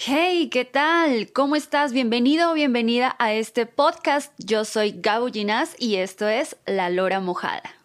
Hey, ¿qué tal? ¿Cómo estás? Bienvenido o bienvenida a este podcast. Yo soy Gabo Ginás y esto es La Lora Mojada.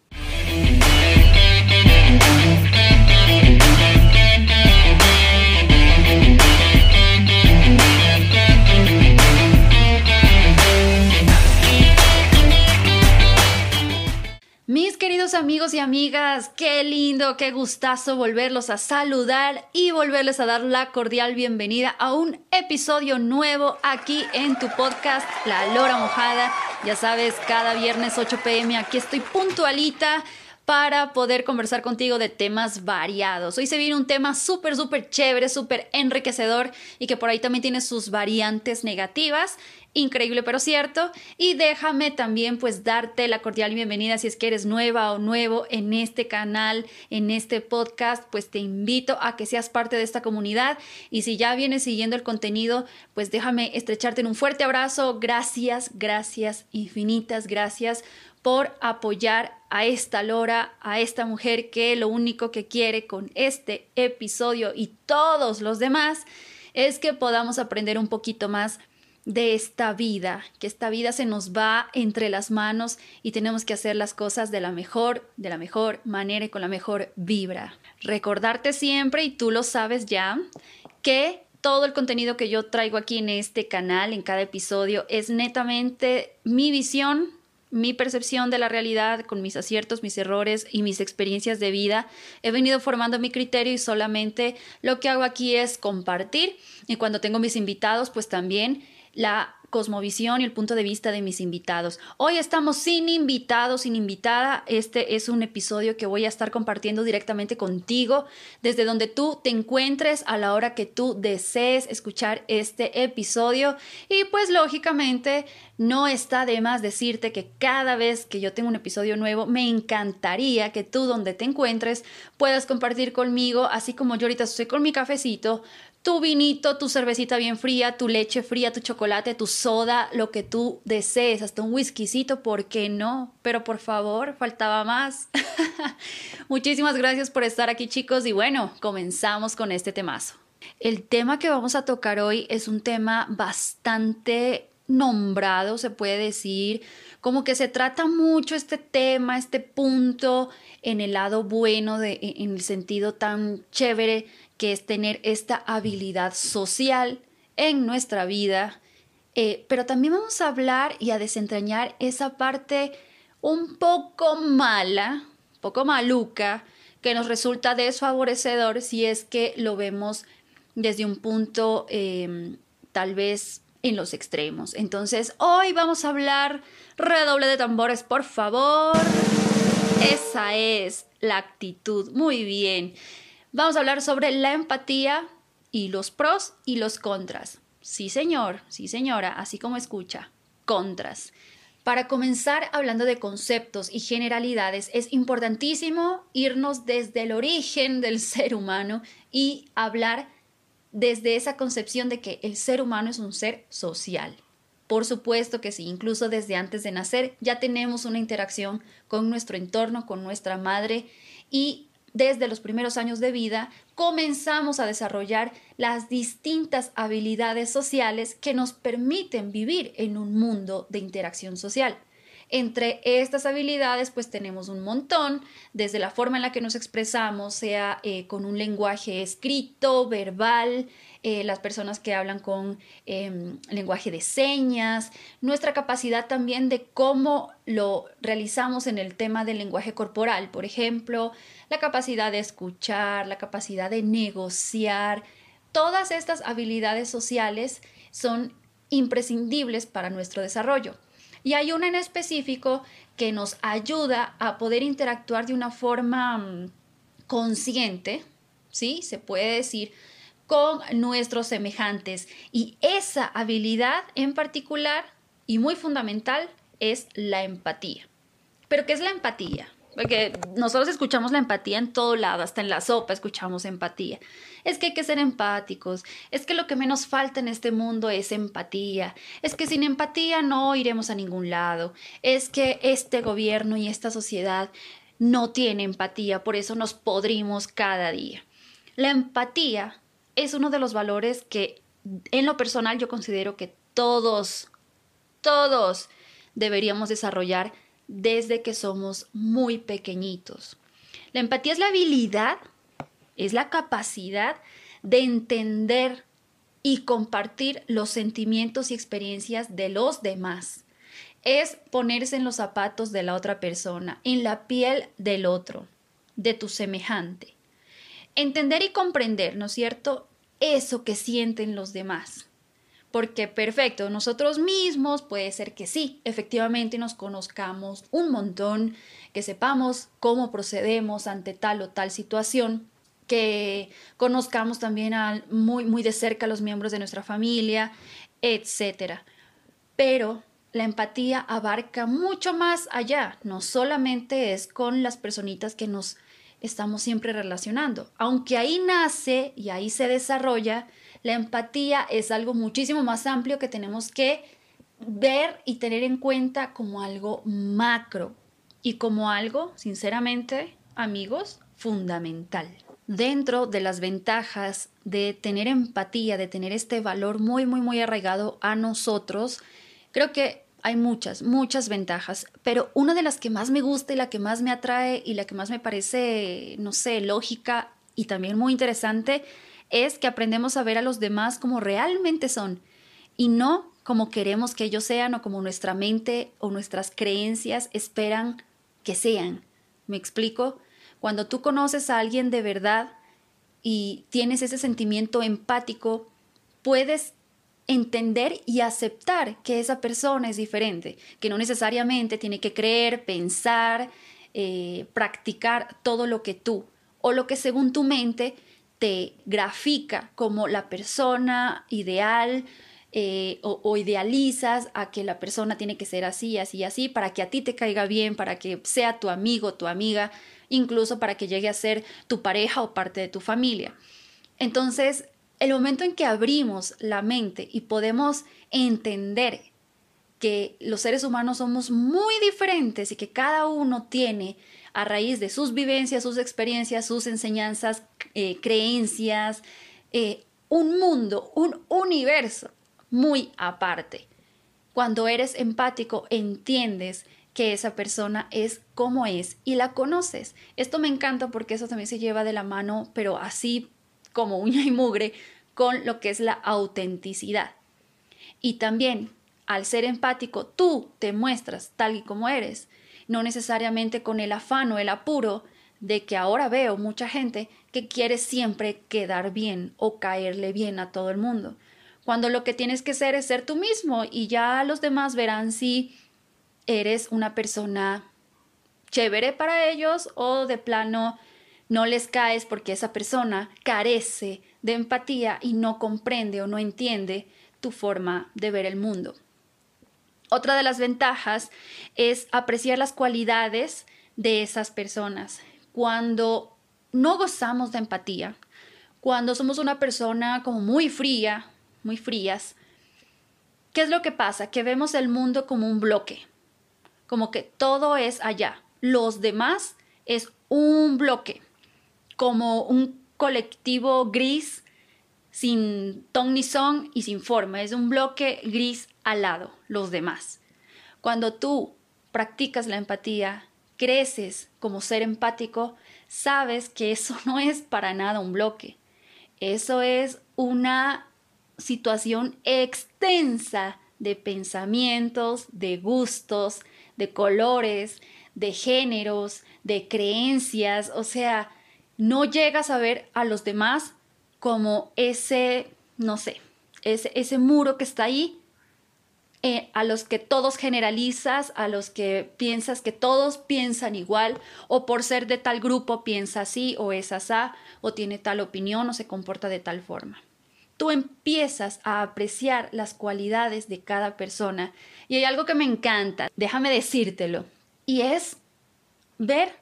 Mis queridos amigos y amigas, qué lindo, qué gustazo volverlos a saludar y volverles a dar la cordial bienvenida a un episodio nuevo aquí en tu podcast La Lora Mojada. Ya sabes, cada viernes 8 pm aquí estoy puntualita para poder conversar contigo de temas variados. Hoy se viene un tema súper, súper chévere, súper enriquecedor y que por ahí también tiene sus variantes negativas increíble pero cierto. Y déjame también pues darte la cordial bienvenida si es que eres nueva o nuevo en este canal, en este podcast, pues te invito a que seas parte de esta comunidad y si ya vienes siguiendo el contenido, pues déjame estrecharte en un fuerte abrazo. Gracias, gracias, infinitas gracias por apoyar a esta Lora, a esta mujer que lo único que quiere con este episodio y todos los demás es que podamos aprender un poquito más de esta vida, que esta vida se nos va entre las manos y tenemos que hacer las cosas de la mejor, de la mejor manera y con la mejor vibra. Recordarte siempre, y tú lo sabes ya, que todo el contenido que yo traigo aquí en este canal, en cada episodio, es netamente mi visión, mi percepción de la realidad con mis aciertos, mis errores y mis experiencias de vida. He venido formando mi criterio y solamente lo que hago aquí es compartir. Y cuando tengo mis invitados, pues también la cosmovisión y el punto de vista de mis invitados. Hoy estamos sin invitado, sin invitada. Este es un episodio que voy a estar compartiendo directamente contigo desde donde tú te encuentres a la hora que tú desees escuchar este episodio. Y pues lógicamente no está de más decirte que cada vez que yo tengo un episodio nuevo, me encantaría que tú donde te encuentres puedas compartir conmigo, así como yo ahorita estoy con mi cafecito, tu vinito, tu cervecita bien fría, tu leche fría, tu chocolate, tu soda, lo que tú desees, hasta un whiskycito, ¿por qué no? Pero por favor, faltaba más. Muchísimas gracias por estar aquí chicos y bueno, comenzamos con este temazo. El tema que vamos a tocar hoy es un tema bastante nombrado, se puede decir, como que se trata mucho este tema, este punto en el lado bueno, de, en el sentido tan chévere que es tener esta habilidad social en nuestra vida, eh, pero también vamos a hablar y a desentrañar esa parte un poco mala, un poco maluca, que nos resulta desfavorecedor si es que lo vemos desde un punto em, tal vez en los extremos. Entonces, hoy vamos a hablar, redoble de tambores, por favor. Esa es la actitud. Muy bien. Vamos a hablar sobre la empatía y los pros y los contras. Sí, señor, sí, señora, así como escucha, contras. Para comenzar hablando de conceptos y generalidades, es importantísimo irnos desde el origen del ser humano y hablar desde esa concepción de que el ser humano es un ser social. Por supuesto que sí, incluso desde antes de nacer ya tenemos una interacción con nuestro entorno, con nuestra madre y desde los primeros años de vida, comenzamos a desarrollar las distintas habilidades sociales que nos permiten vivir en un mundo de interacción social. Entre estas habilidades, pues tenemos un montón, desde la forma en la que nos expresamos, sea eh, con un lenguaje escrito, verbal, eh, las personas que hablan con em, lenguaje de señas, nuestra capacidad también de cómo lo realizamos en el tema del lenguaje corporal, por ejemplo, la capacidad de escuchar, la capacidad de negociar, todas estas habilidades sociales son imprescindibles para nuestro desarrollo. Y hay una en específico que nos ayuda a poder interactuar de una forma mm, consciente, ¿sí? Se puede decir, con nuestros semejantes. Y esa habilidad en particular y muy fundamental es la empatía. ¿Pero qué es la empatía? Porque nosotros escuchamos la empatía en todo lado, hasta en la sopa escuchamos empatía. Es que hay que ser empáticos, es que lo que menos falta en este mundo es empatía, es que sin empatía no iremos a ningún lado, es que este gobierno y esta sociedad no tiene empatía, por eso nos podrimos cada día. La empatía es uno de los valores que en lo personal yo considero que todos, todos deberíamos desarrollar desde que somos muy pequeñitos. La empatía es la habilidad, es la capacidad de entender y compartir los sentimientos y experiencias de los demás. Es ponerse en los zapatos de la otra persona, en la piel del otro, de tu semejante. Entender y comprender, ¿no es cierto? Eso que sienten los demás. Porque perfecto, nosotros mismos puede ser que sí, efectivamente nos conozcamos un montón, que sepamos cómo procedemos ante tal o tal situación, que conozcamos también muy, muy de cerca a los miembros de nuestra familia, etc. Pero la empatía abarca mucho más allá, no solamente es con las personitas que nos estamos siempre relacionando, aunque ahí nace y ahí se desarrolla, la empatía es algo muchísimo más amplio que tenemos que ver y tener en cuenta como algo macro y como algo, sinceramente, amigos, fundamental. Dentro de las ventajas de tener empatía, de tener este valor muy, muy, muy arraigado a nosotros, creo que hay muchas, muchas ventajas, pero una de las que más me gusta y la que más me atrae y la que más me parece, no sé, lógica y también muy interesante es que aprendemos a ver a los demás como realmente son y no como queremos que ellos sean o como nuestra mente o nuestras creencias esperan que sean. ¿Me explico? Cuando tú conoces a alguien de verdad y tienes ese sentimiento empático, puedes entender y aceptar que esa persona es diferente, que no necesariamente tiene que creer, pensar, eh, practicar todo lo que tú o lo que según tu mente te grafica como la persona ideal eh, o, idealizas a que la persona tiene que ser así, así, así, para que a ti te caiga bien, para que sea tu amigo, tu amiga, incluso para que llegue a ser tu pareja o parte de tu familia. Entonces, el momento en que abrimos la mente y podemos entender que los seres humanos somos muy diferentes y que cada uno tiene a raíz de sus vivencias, sus experiencias, sus enseñanzas, eh, creencias, eh, un mundo, un universo muy aparte. Cuando eres empático, entiendes que esa persona es como es y la conoces. Esto me encanta porque eso también se lleva de la mano, pero así como uña y mugre, con lo que es la autenticidad. Y también, al ser empático, tú te muestras tal y como eres no necesariamente con el afán o el apuro de que ahora veo mucha gente que quiere siempre quedar bien o caerle bien a todo el mundo, cuando lo que tienes que ser es ser tú mismo y ya los demás verán si eres una persona chévere para ellos o de plano no les caes porque esa persona carece de empatía y no comprende o no entiende tu forma de ver el mundo. Otra de las ventajas es apreciar las cualidades de esas personas. Cuando no gozamos de empatía, cuando somos una persona como muy fría, muy frías, ¿qué es lo que pasa? Que vemos el mundo como un bloque, como que todo es allá. Los demás es un bloque, como un colectivo gris sin ton ni son y sin forma. Es un bloque gris al lado, los demás. Cuando tú practicas la empatía, creces como ser empático, sabes que eso no es para nada un bloque. Eso es una situación extensa de pensamientos, de gustos, de colores, de géneros, de creencias. O sea, no llegas a ver a los demás como ese, no sé, ese, ese muro que está ahí eh, a los que todos generalizas, a los que piensas que todos piensan igual, o por ser de tal grupo piensa así, o es asá, o tiene tal opinión, o se comporta de tal forma. Tú empiezas a apreciar las cualidades de cada persona. Y hay algo que me encanta, déjame decírtelo, y es ver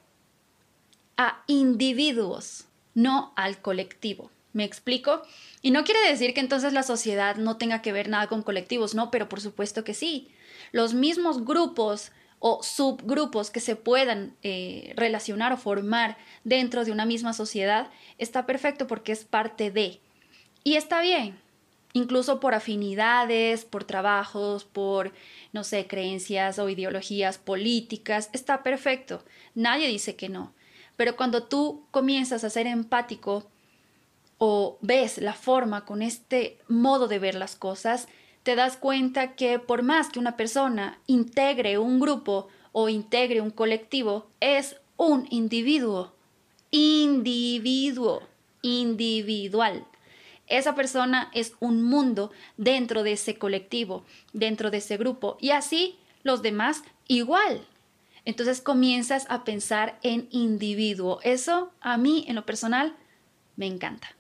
a individuos, no al colectivo. ¿Me explico? Y no quiere decir que entonces la sociedad no tenga que ver nada con colectivos, no, pero por supuesto que sí. Los mismos grupos o subgrupos que se puedan eh, relacionar o formar dentro de una misma sociedad está perfecto porque es parte de. Y está bien, incluso por afinidades, por trabajos, por, no sé, creencias o ideologías políticas, está perfecto. Nadie dice que no. Pero cuando tú comienzas a ser empático o ves la forma con este modo de ver las cosas, te das cuenta que por más que una persona integre un grupo o integre un colectivo, es un individuo. Individuo. Individual. Esa persona es un mundo dentro de ese colectivo, dentro de ese grupo. Y así los demás igual. Entonces comienzas a pensar en individuo. Eso a mí, en lo personal, me encanta.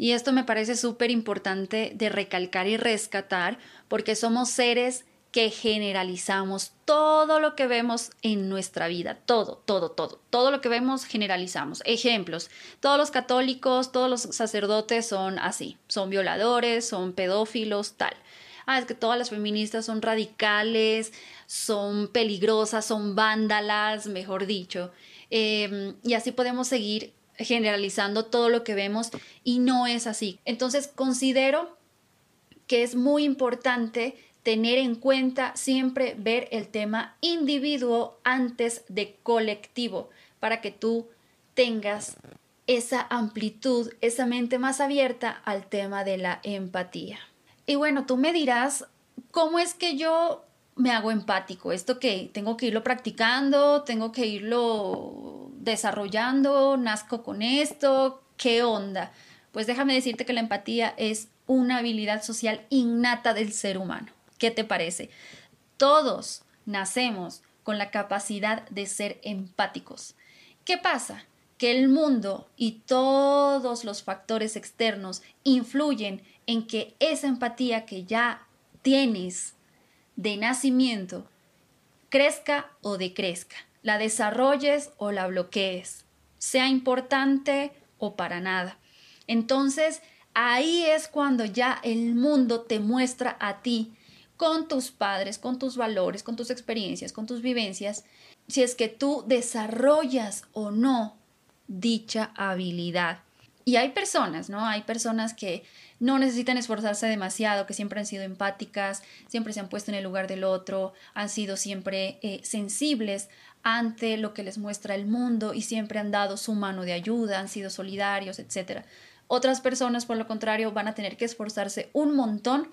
Y esto me parece súper importante de recalcar y rescatar porque somos seres que generalizamos todo lo que vemos en nuestra vida, todo, todo, todo, todo lo que vemos generalizamos. Ejemplos, todos los católicos, todos los sacerdotes son así, son violadores, son pedófilos, tal. Ah, es que todas las feministas son radicales, son peligrosas, son vándalas, mejor dicho. Em, y así podemos seguir generalizando todo lo que vemos y no es así. Entonces considero que es muy importante tener en cuenta siempre ver el tema individuo antes de colectivo para que tú tengas esa amplitud, esa mente más abierta al tema de la empatía. Y bueno, tú me dirás, ¿cómo es que yo me hago empático? ¿Esto que tengo que irlo practicando? ¿Tengo que irlo desarrollando, nazco con esto, ¿qué onda? Pues déjame decirte que la empatía es una habilidad social innata del ser humano. ¿Qué te parece? Todos nacemos con la capacidad de ser empáticos. ¿Qué pasa? Que el mundo y todos los factores externos influyen en que esa empatía que ya tienes de nacimiento crezca o decrezca la desarrolles o la bloquees, sea importante o para nada. Entonces, ahí es cuando ya el mundo te muestra a ti, con tus padres, con tus valores, con tus experiencias, con tus vivencias, si es que tú desarrollas o no dicha habilidad. Y hay personas, ¿no? Hay personas que no necesitan esforzarse demasiado, que siempre han sido empáticas, siempre se han puesto en el lugar del otro, han sido siempre eh, sensibles ante lo que les muestra el mundo y siempre han dado su mano de ayuda, han sido solidarios, etc. Otras personas, por lo contrario, van a tener que esforzarse un montón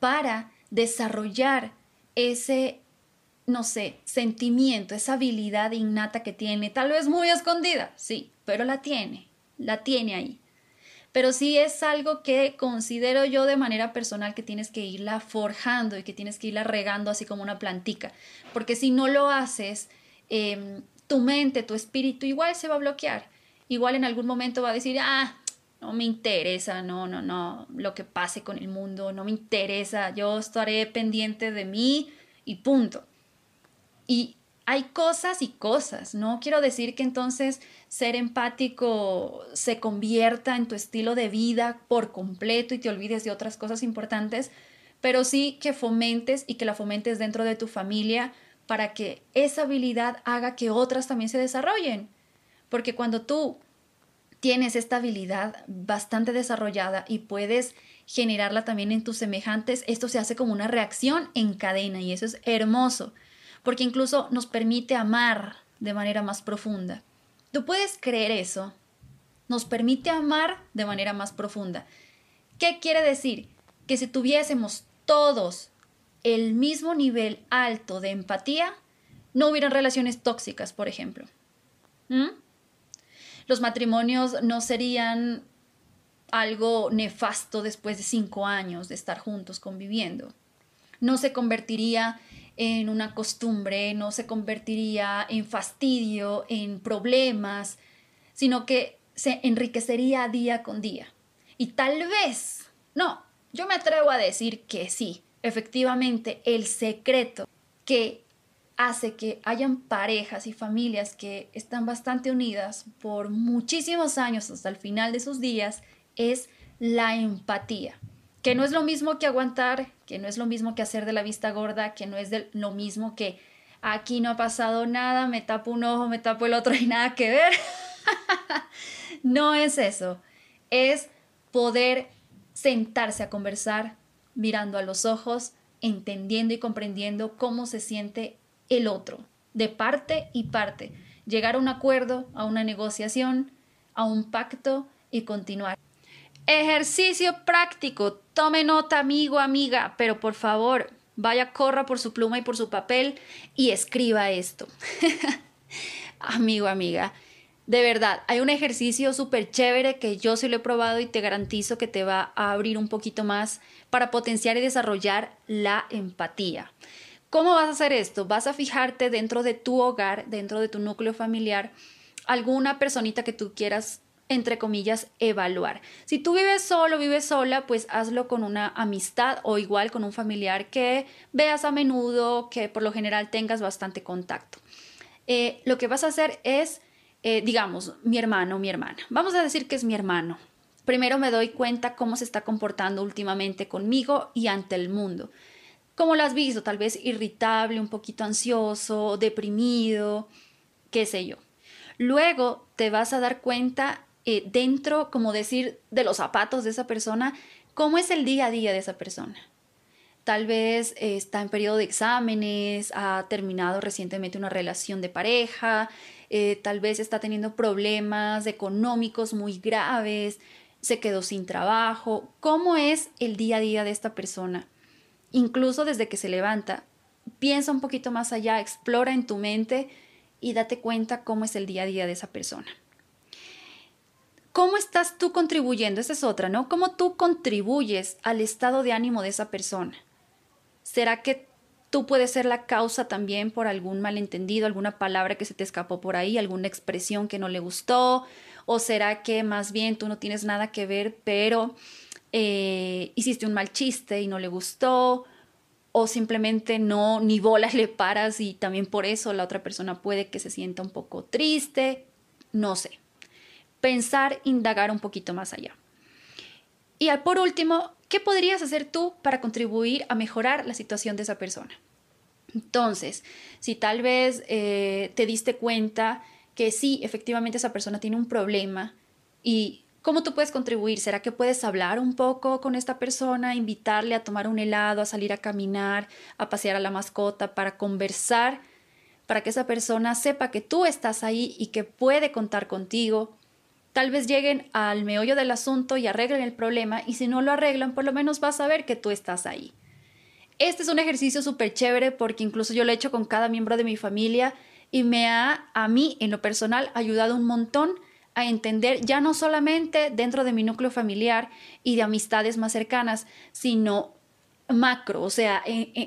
para desarrollar ese, no sé, sentimiento, esa habilidad innata que tiene, tal vez muy escondida, sí, pero la tiene, la tiene ahí. Pero sí es algo que considero yo de manera personal que tienes que irla forjando y que tienes que irla regando así como una plantica, porque si no lo haces, Em, tu mente, tu espíritu igual se va a bloquear. Igual en algún momento va a decir, ah, no me interesa, no, no, no, lo que pase con el mundo, no me interesa, yo estaré pendiente de mí y punto. Y hay cosas y cosas, no quiero decir que entonces ser empático se convierta en tu estilo de vida por completo y te olvides de otras cosas importantes, pero sí que fomentes y que la fomentes dentro de tu familia, para que esa habilidad haga que otras también se desarrollen. Porque cuando tú tienes esta habilidad bastante desarrollada y puedes generarla también en tus semejantes, esto se hace como una reacción en cadena y eso es hermoso, porque incluso nos permite amar de manera más profunda. ¿Tú puedes creer eso? Nos permite amar de manera más profunda. ¿Qué quiere decir? Que si tuviésemos todos el mismo nivel alto de empatía, no hubieran relaciones tóxicas, por ejemplo. ¿Mm? Los matrimonios no serían algo nefasto después de cinco años de estar juntos conviviendo. No se convertiría en una costumbre, no se convertiría en fastidio, en problemas, sino que se enriquecería día con día. Y tal vez, no, yo me atrevo a decir que sí, efectivamente el secreto que hace que hayan parejas y familias que están bastante unidas por muchísimos años hasta el final de sus días es la empatía, que no es lo mismo que aguantar, que no es lo mismo que hacer de la vista gorda, que no es lo mismo que aquí no ha pasado nada, me tapo un ojo, me tapo el otro y nada que ver. no es eso, es poder sentarse a conversar, mirando a los ojos, entendiendo y comprendiendo cómo se siente el otro, de parte y parte, llegar a un acuerdo, a una negociación, a un pacto y continuar. Ejercicio práctico. Tome nota, amigo, amiga, pero por favor, vaya, corra por su pluma y por su papel y escriba esto. amigo, amiga, de verdad, hay un ejercicio súper chévere que yo sí lo he probado y te garantizo que te va a abrir un poquito más para potenciar y desarrollar la empatía. ¿Cómo vas a hacer esto? Vas a fijarte dentro de tu hogar, dentro de tu núcleo familiar, alguna personita que tú quieras entre comillas, evaluar. Si tú vives solo, vives sola, pues hazlo con una amistad o igual con un familiar que veas a menudo, que por lo general tengas bastante contacto. Eh, lo que vas a hacer es eh, digamos, mi hermano, mi hermana. Vamos a decir que es mi hermano. Primero me doy cuenta cómo se está comportando últimamente conmigo y ante el mundo. ¿Cómo lo has visto? Tal vez irritable, un poquito ansioso, deprimido, qué sé yo. Luego te vas a dar cuenta eh, dentro, como decir, de los zapatos de esa persona, cómo es el día a día de esa persona. Tal vez eh, está en periodo de exámenes, ha terminado recientemente una relación de pareja, eh, tal vez está teniendo problemas económicos muy graves, se quedó sin trabajo. ¿Cómo es el día a día de esta persona? Incluso desde que se levanta, piensa un poquito más allá, explora en tu mente y date cuenta cómo es el día a día de esa persona. ¿Cómo estás tú contribuyendo? Esa es otra, ¿no? ¿Cómo tú contribuyes al estado de ánimo de esa persona? ¿Será que Tú puedes ser la causa también por algún malentendido, alguna palabra que se te escapó por ahí, alguna expresión que no le gustó, o será que más bien tú no tienes nada que ver, pero eh, hiciste un mal chiste y no le gustó, o simplemente no, ni bolas le paras y también por eso la otra persona puede que se sienta un poco triste, no sé. Pensar, indagar un poquito más allá. Y por último, ¿qué podrías hacer tú para contribuir a mejorar la situación de esa persona? Entonces, si tal vez eh, te diste cuenta que sí, efectivamente esa persona tiene un problema y ¿Cómo tú puedes contribuir? ¿Será que puedes hablar un poco con esta persona, invitarle a tomar un helado, a salir a caminar, a pasear a la mascota, para conversar, para que esa persona sepa que tú estás ahí y que puede contar contigo? Tal vez lleguen al meollo del asunto y arreglen el problema y si no lo arreglan, por lo menos vas a ver que tú estás ahí. Este es un ejercicio súper chévere porque incluso yo lo he hecho con cada miembro de mi familia y me ha, a mí en lo personal, ayudado un montón a entender ya no solamente dentro de mi núcleo familiar y de amistades más cercanas, sino macro, o sea,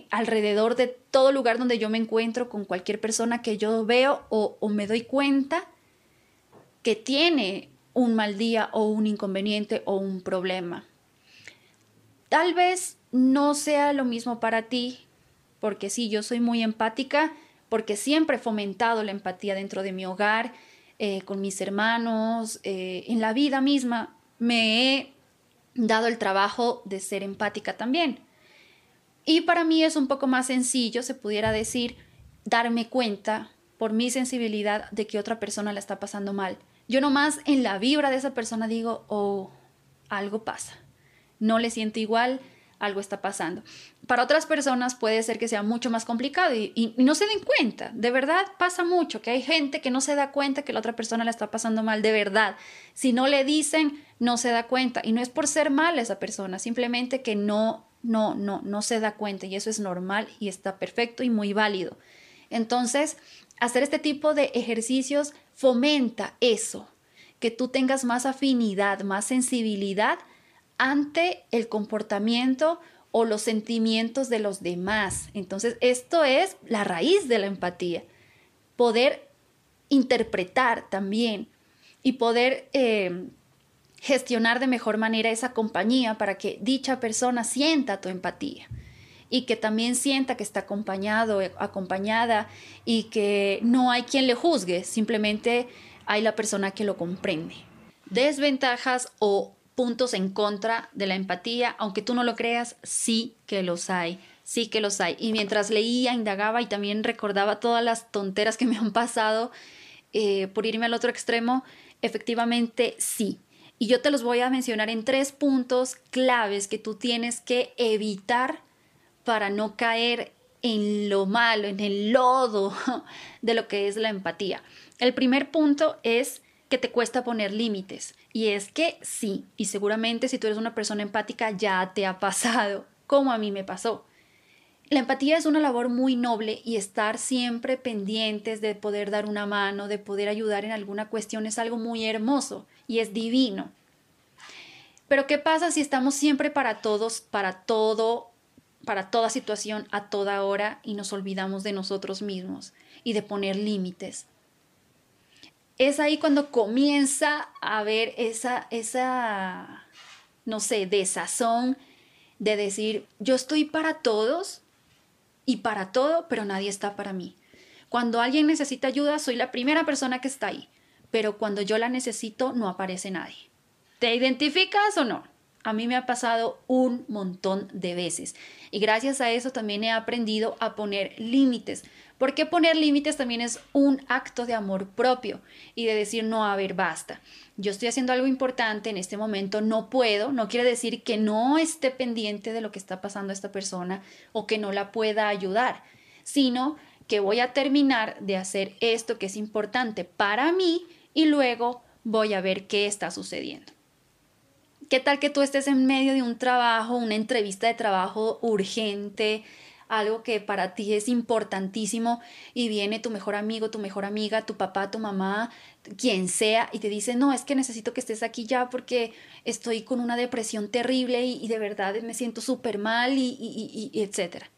alrededor de todo lugar donde yo me encuentro con cualquier persona que yo veo o, o me doy cuenta que tiene un mal día o un inconveniente o un problema. Tal vez no sea lo mismo para ti, porque sí, yo soy muy empática, porque siempre he fomentado la empatía dentro de mi hogar, eh, con mis hermanos, eh, en la vida misma, me he dado el trabajo de ser empática también. Y para mí es un poco más sencillo, se pudiera decir, darme cuenta por mi sensibilidad de que otra persona la está pasando mal. Yo nomás en la vibra de esa persona digo, oh, algo pasa. No le siento igual, algo está pasando. Para otras personas puede ser que sea mucho más complicado y, no se den cuenta. De verdad pasa mucho que hay gente que no se da cuenta que la otra persona la está pasando mal. De verdad. Si no le dicen, no se da cuenta. Y no es por ser mala esa persona, simplemente que no, no, no, no se da cuenta. Y eso es normal y está perfecto y muy válido. Entonces, hacer este tipo de ejercicios fomenta eso, que tú tengas más afinidad, más sensibilidad ante el comportamiento o los sentimientos de los demás. Entonces, esto es la raíz de la empatía. Poder interpretar también y poder eh, gestionar de mejor manera esa compañía para que dicha persona sienta tu empatía y que también sienta que está acompañado, acompañada y que no hay quien le juzgue, simplemente hay la persona que lo comprende. Desventajas o puntos en contra de la empatía, aunque tú no lo creas, sí que los hay, sí que los hay. Y mientras leía, indagaba y también recordaba todas las tonteras que me han pasado eh, por irme al otro extremo, efectivamente sí. Y yo te los voy a mencionar en tres puntos claves que tú tienes que evitar para no caer en lo malo, en el lodo de lo que es la empatía. El primer punto es que te cuesta poner límites. Y es que sí, y seguramente si tú eres una persona empática ya te ha pasado, como a mí me pasó. La empatía es una labor muy noble y estar siempre pendientes de poder dar una mano, de poder ayudar en alguna cuestión es algo muy hermoso y es divino. Pero ¿qué pasa si estamos siempre para todos, para todo, para toda situación, a toda hora y nos olvidamos de nosotros mismos y de poner límites? Es ahí cuando comienza a haber esa, esa, no sé, desazón de decir, yo estoy para todos, y para todo, pero nadie está para mí. Cuando alguien necesita ayuda, soy la primera persona que está ahí, pero cuando yo la necesito, no aparece nadie. ¿Te identificas o no? A mí me ha pasado un montón de veces y gracias a eso también he aprendido a poner límites, porque poner límites también es un acto de amor propio y de decir no, a ver, basta. Yo estoy haciendo algo importante en este momento, no puedo, no quiere decir que no esté pendiente de lo que está pasando a esta persona o que no la pueda ayudar, sino que voy a terminar de hacer esto que es importante para mí y luego voy a ver qué está sucediendo. ¿Qué tal que tú estés en medio de un trabajo, una entrevista de trabajo urgente, algo que para ti es importantísimo y viene tu mejor amigo, tu mejor amiga, tu papá, tu mamá, quien sea, y te dice, no, es que necesito que estés aquí ya porque estoy con una depresión terrible y, de verdad me siento súper mal y, y, etcétera.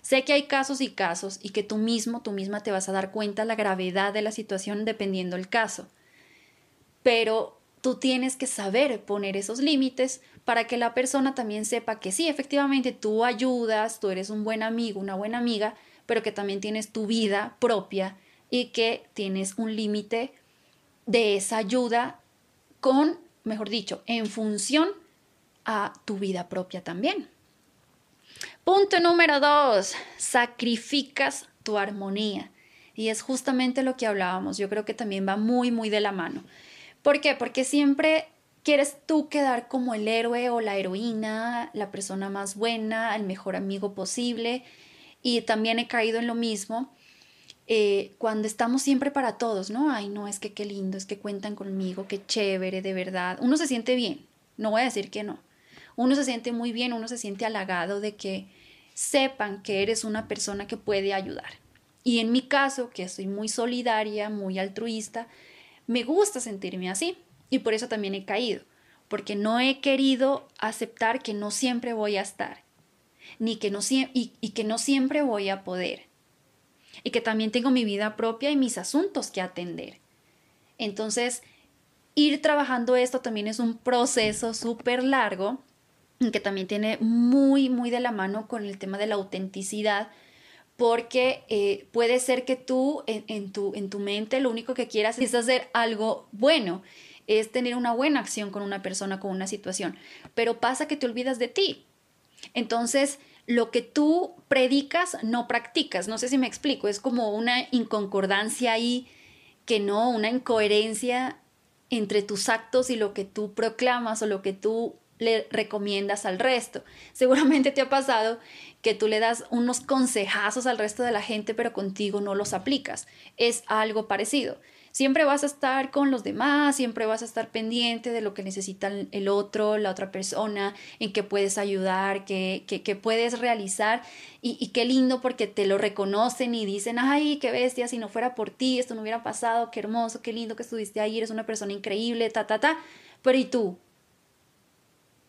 Sé que hay casos y casos y que tú mismo, tú misma te vas a dar cuenta la gravedad de la situación dependiendo el caso. Pero tú tienes que saber poner esos límites para que la persona también sepa que sí, efectivamente tú ayudas, tú eres un buen amigo, una buena amiga, pero que también tienes tu vida propia y que tienes un límite de esa ayuda con, mejor dicho, en función a tu vida propia también. Punto número dos, sacrificas tu armonía. Y es justamente lo que hablábamos. Yo creo que también va muy, muy de la mano. ¿Por qué? Porque siempre quieres tú quedar como el héroe o la heroína, la persona más buena, el mejor amigo posible. Y también he caído en lo mismo. Eh, cuando estamos siempre para todos, ¿no? Ay, no, es que qué lindo, es que cuentan conmigo, qué chévere, de verdad. Uno se siente bien, no voy a decir que no. Uno se siente muy bien, uno se siente halagado de que sepan que eres una persona que puede ayudar. Y en mi caso, que soy muy solidaria, muy altruista, me gusta sentirme así. Y por eso también he caído, porque no he querido aceptar que no siempre voy a estar, ni que no, y, y que no siempre voy a poder, y que también tengo mi vida propia y mis asuntos que atender. Entonces, ir trabajando esto también es un proceso súper largo, que también tiene muy, muy de la mano con el tema de la autenticidad, porque eh, puede ser que tú en, tu, en tu mente lo único que quieras es hacer algo bueno es tener una buena acción con una persona, con una situación, pero pasa que te olvidas de ti. Entonces, lo que tú predicas, no practicas. No sé si me explico, es como una inconcordancia ahí, que no, una incoherencia entre tus actos y lo que tú proclamas o lo que tú le recomiendas al resto. Seguramente te ha pasado que tú le das unos consejazos al resto de la gente, pero contigo no los aplicas. Es algo parecido. Siempre vas a estar con los demás, siempre vas a estar pendiente de lo que necesita el otro, la otra persona, en qué puedes ayudar, qué, qué, puedes realizar. Y, y, qué lindo porque te lo reconocen y dicen, ay, qué bestia, si no fuera por ti, esto no hubiera pasado, qué hermoso, qué lindo que estuviste ahí, eres una persona increíble, ta, ta, ta. Pero ¿y tú?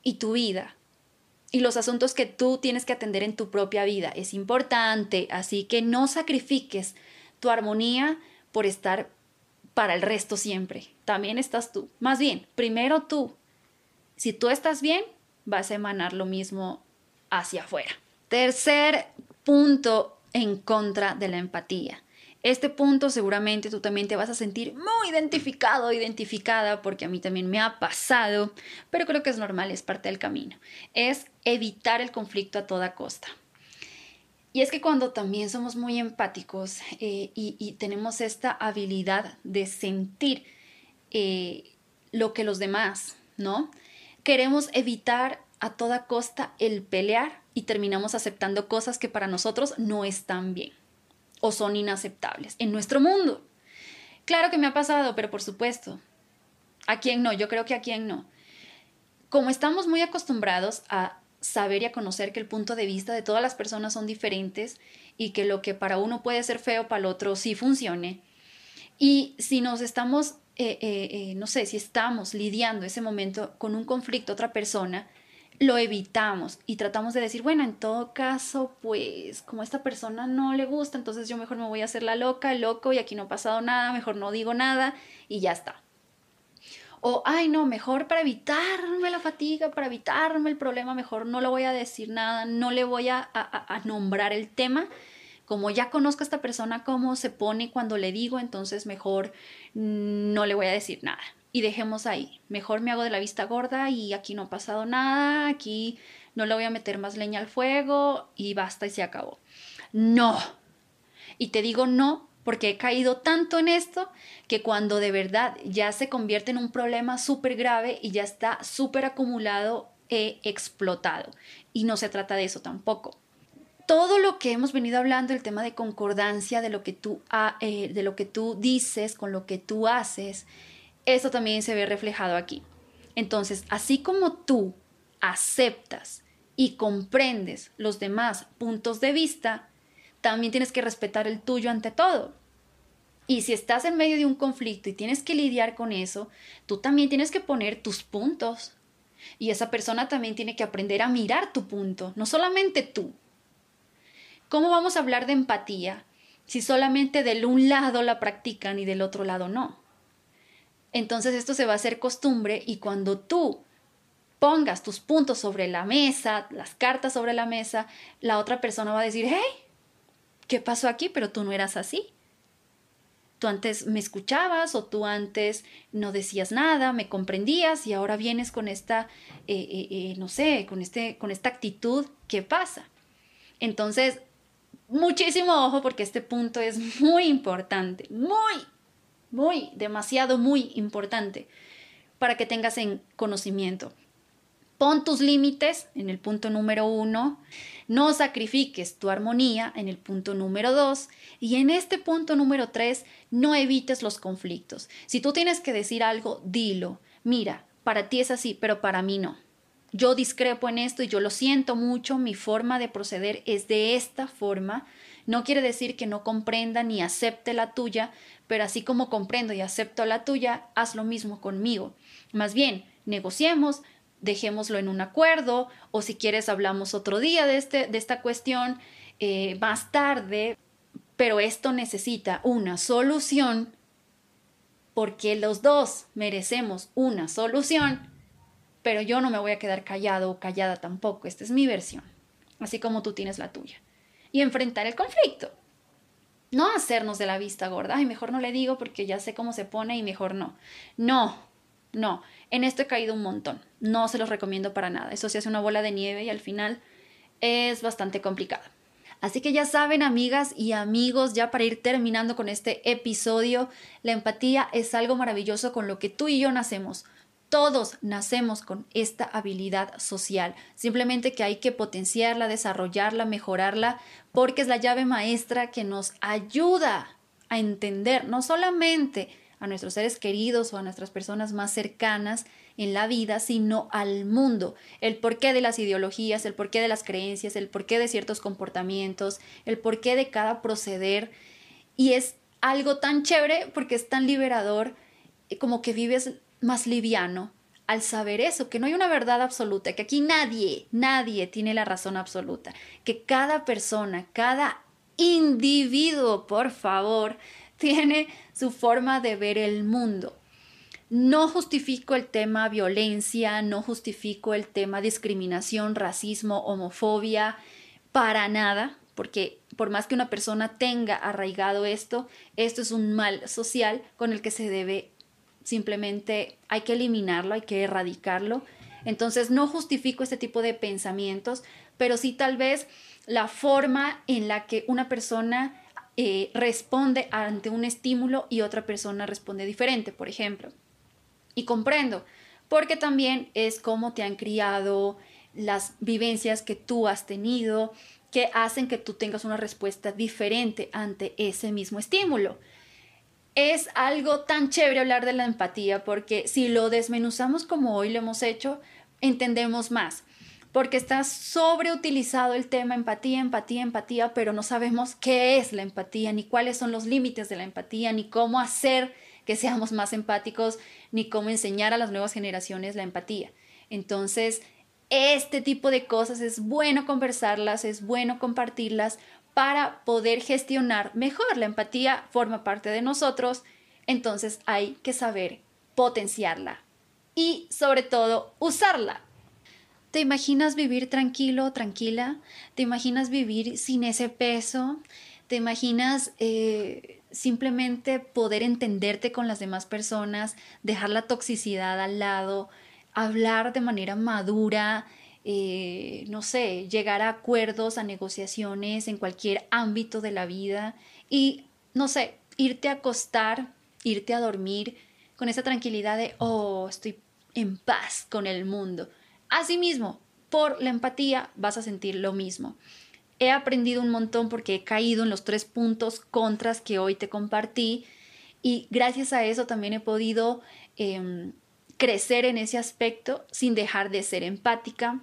¿Y tu vida? y los asuntos que tú tienes que atender en tu propia vida. Es importante, así que no sacrifiques tu armonía por estar para el resto siempre. También estás tú. Más bien, primero tú. Si tú estás bien, vas a emanar lo mismo hacia afuera. Tercer punto en contra de la empatía. Este punto seguramente tú también te vas a sentir muy identificado, identificada, porque a mí también me ha pasado, pero creo que es normal, es parte del camino. Es evitar el conflicto a toda costa. Y es que cuando también somos muy empáticos eh, y, tenemos esta habilidad de sentir eh, lo que los demás ¿no? Queremos evitar a toda costa el pelear y terminamos aceptando cosas que para nosotros no están bien o son inaceptables en nuestro mundo. Claro que me ha pasado, pero por supuesto, ¿a quién no? Yo creo que a quién no. Como estamos muy acostumbrados a saber y a conocer que el punto de vista de todas las personas son diferentes y que lo que para uno puede ser feo, para el otro sí funcione. Y si nos estamos, eh, eh, eh, no sé, si estamos lidiando ese momento con un conflicto otra persona, lo evitamos y tratamos de decir, bueno, en todo caso, pues como a esta persona no le gusta, entonces yo mejor me voy a hacer la loca, el loco y aquí no ha pasado nada, mejor no digo nada y ya está. O, ay, no, mejor para evitarme la fatiga, para evitarme el problema, mejor no le voy a decir nada, no le voy a, a, nombrar el tema. Como ya conozco a esta persona, cómo se pone cuando le digo, entonces mejor no le voy a decir nada. Y dejemos ahí. Mejor me hago de la vista gorda y aquí no ha pasado nada, aquí no le voy a meter más leña al fuego y basta y se acabó. No. Y te digo no porque he caído tanto en esto que cuando de verdad ya se convierte en un problema súper grave y ya está súper acumulado, he explotado. Y no se trata de eso tampoco. Todo lo que hemos venido hablando, el tema de concordancia, de lo que tú, eh, de lo que tú dices con lo que tú haces, eso también se ve reflejado aquí. Entonces, así como tú aceptas y comprendes los demás puntos de vista, también tienes que respetar el tuyo ante todo. Y si estás en medio de un conflicto y tienes que lidiar con eso, tú también tienes que poner tus puntos. Y esa persona también tiene que aprender a mirar tu punto, no solamente tú. ¿Cómo vamos a hablar de empatía si solamente del un lado la practican y del otro lado no? Entonces esto se va a hacer costumbre y cuando tú pongas tus puntos sobre la mesa, las cartas sobre la mesa, la otra persona va a decir, hey, ¿qué pasó aquí? Pero tú no eras así tú antes me escuchabas o tú antes no decías nada, me comprendías y ahora vienes con esta, eh, eh, eh, no sé, con, este, con esta actitud, ¿qué pasa? Entonces, muchísimo ojo porque este punto es muy importante, muy, muy, demasiado, muy importante para que tengas en conocimiento. Pon tus límites en el punto número uno, no sacrifiques tu armonía en el punto número dos y en este punto número tres no evites los conflictos. Si tú tienes que decir algo, dilo. Mira, para ti es así, pero para mí no. Yo discrepo en esto y yo lo siento mucho, mi forma de proceder es de esta forma. No quiere decir que no comprenda ni acepte la tuya, pero así como comprendo y acepto la tuya, haz lo mismo conmigo. Más bien, negociemos, dejémoslo en un acuerdo o si quieres hablamos otro día de, este, de esta cuestión eh, más tarde, pero esto necesita una solución porque los dos merecemos una solución, pero yo no me voy a quedar callado o callada tampoco, esta es mi versión, así como tú tienes la tuya, y enfrentar el conflicto. No hacernos de la vista gorda, ay, mejor no le digo porque ya sé cómo se pone y mejor no. No, no, en esto he caído un montón. No se los recomiendo para nada. Eso se hace una bola de nieve y al final es bastante complicado. Así que ya saben, amigas y amigos, ya para ir terminando con este episodio, la empatía es algo maravilloso con lo que tú y yo nacemos. Todos nacemos con esta habilidad social, simplemente que hay que potenciarla, desarrollarla, mejorarla, porque es la llave maestra que nos ayuda a entender no solamente a nuestros seres queridos o a nuestras personas más cercanas en la vida, sino al mundo, el porqué de las ideologías, el porqué de las creencias, el porqué de ciertos comportamientos, el porqué de cada proceder. Y es algo tan chévere porque es tan liberador, eh, como que vives más liviano al saber eso, que no hay una verdad absoluta, que aquí nadie, nadie tiene la razón absoluta, que cada persona, cada individuo, por favor, tiene su forma de ver el mundo. No justifico el tema violencia, no justifico el tema discriminación, racismo, homofobia, para nada, porque por más que una persona tenga arraigado esto, esto es un mal social con el que se debe simplemente, hay que eliminarlo, hay que erradicarlo. Entonces no justifico este tipo de pensamientos, pero sí tal vez la forma en la que una persona eh, responde ante un estímulo y otra persona responde diferente, por ejemplo. Y comprendo, porque también es cómo te han criado, las vivencias que tú has tenido, que hacen que tú tengas una respuesta diferente ante ese mismo estímulo. Es algo tan chévere hablar de la empatía porque si lo desmenuzamos como hoy lo hemos hecho, entendemos más porque está sobreutilizado el tema empatía, empatía, empatía, pero no sabemos qué es la empatía, ni cuáles son los límites de la empatía, ni cómo hacer que seamos más empáticos, ni cómo enseñar a las nuevas generaciones la empatía. Entonces, este tipo de cosas es bueno conversarlas, es bueno compartirlas para poder gestionar mejor. La empatía forma parte de nosotros, entonces hay que saber potenciarla y sobre todo usarla ¿Te imaginas vivir tranquilo, tranquila? ¿Te imaginas vivir sin ese peso? ¿Te imaginas eh, simplemente poder entenderte con las demás personas, dejar la toxicidad al lado, hablar de manera madura, eh, no sé, llegar a acuerdos, a negociaciones en cualquier ámbito de la vida y, no sé, irte a acostar, irte a dormir con esa tranquilidad de, oh, estoy en paz con el mundo? Asimismo, por la empatía vas a sentir lo mismo. He aprendido un montón porque he caído en los tres puntos contras que hoy te compartí y gracias a eso también he podido em, crecer en ese aspecto sin dejar de ser empática.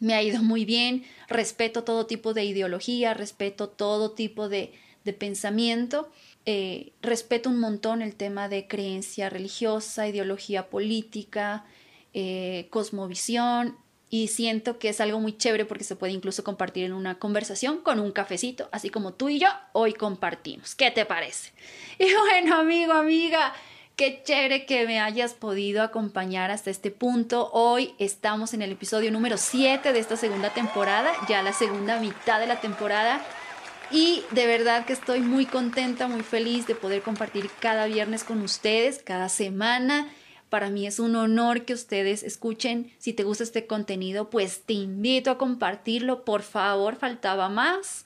Me ha ido muy bien, respeto todo tipo de ideología, respeto todo tipo de, pensamiento, eh, respeto un montón el tema de creencia religiosa, ideología política, eh, cosmovisión y siento que es algo muy chévere porque se puede incluso compartir en una conversación con un cafecito, así como tú y yo hoy compartimos. ¿Qué te parece? Y bueno, amigo, amiga, qué chévere que me hayas podido acompañar hasta este punto. Hoy estamos en el episodio número 7 de esta segunda temporada, ya la segunda mitad de la temporada. Y de verdad que estoy muy contenta, muy feliz de poder compartir cada viernes con ustedes, cada semana para mí es un honor que ustedes escuchen. Si te gusta este contenido, pues te invito a compartirlo. Por favor, faltaba más.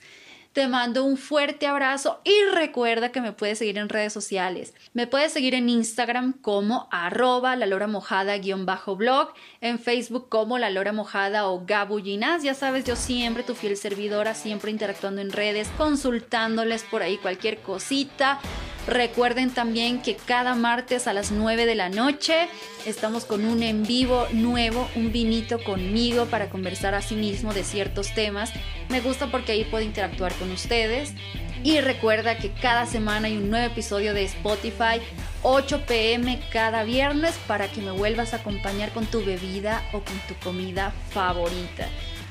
Te mando un fuerte abrazo y recuerda que me puedes seguir en redes sociales. Me puedes seguir en Instagram como arroba la lora mojada guion bajo blog, en Facebook como la lora mojada o gabullinas. Ya sabes, yo siempre tu fiel servidora, siempre interactuando en redes, consultándoles por ahí cualquier cosita. Recuerden también que cada martes a las 9 de la noche estamos con un en vivo nuevo, un vinito conmigo para conversar a sí mismo de ciertos temas. Me gusta porque ahí puedo interactuar con ustedes. Y recuerda que cada semana hay un nuevo episodio de Spotify, 8 pm cada viernes, para que me vuelvas a acompañar con tu bebida o con tu comida favorita.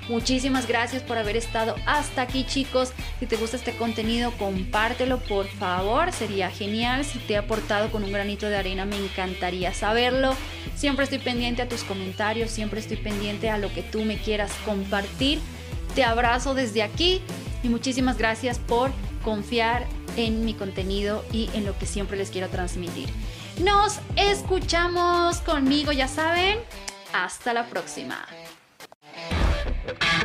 Muchísimas gracias por haber estado hasta aquí chicos. Si te gusta este contenido, compártelo por favor. Sería genial. Si te ha aportado con un granito de arena, me encantaría saberlo. Siempre estoy pendiente a tus comentarios, siempre estoy pendiente a lo que tú me quieras compartir. Te abrazo desde aquí y muchísimas gracias por confiar en mi contenido y en lo que siempre les quiero transmitir. Nos escuchamos conmigo, ya saben. Hasta la próxima. Thank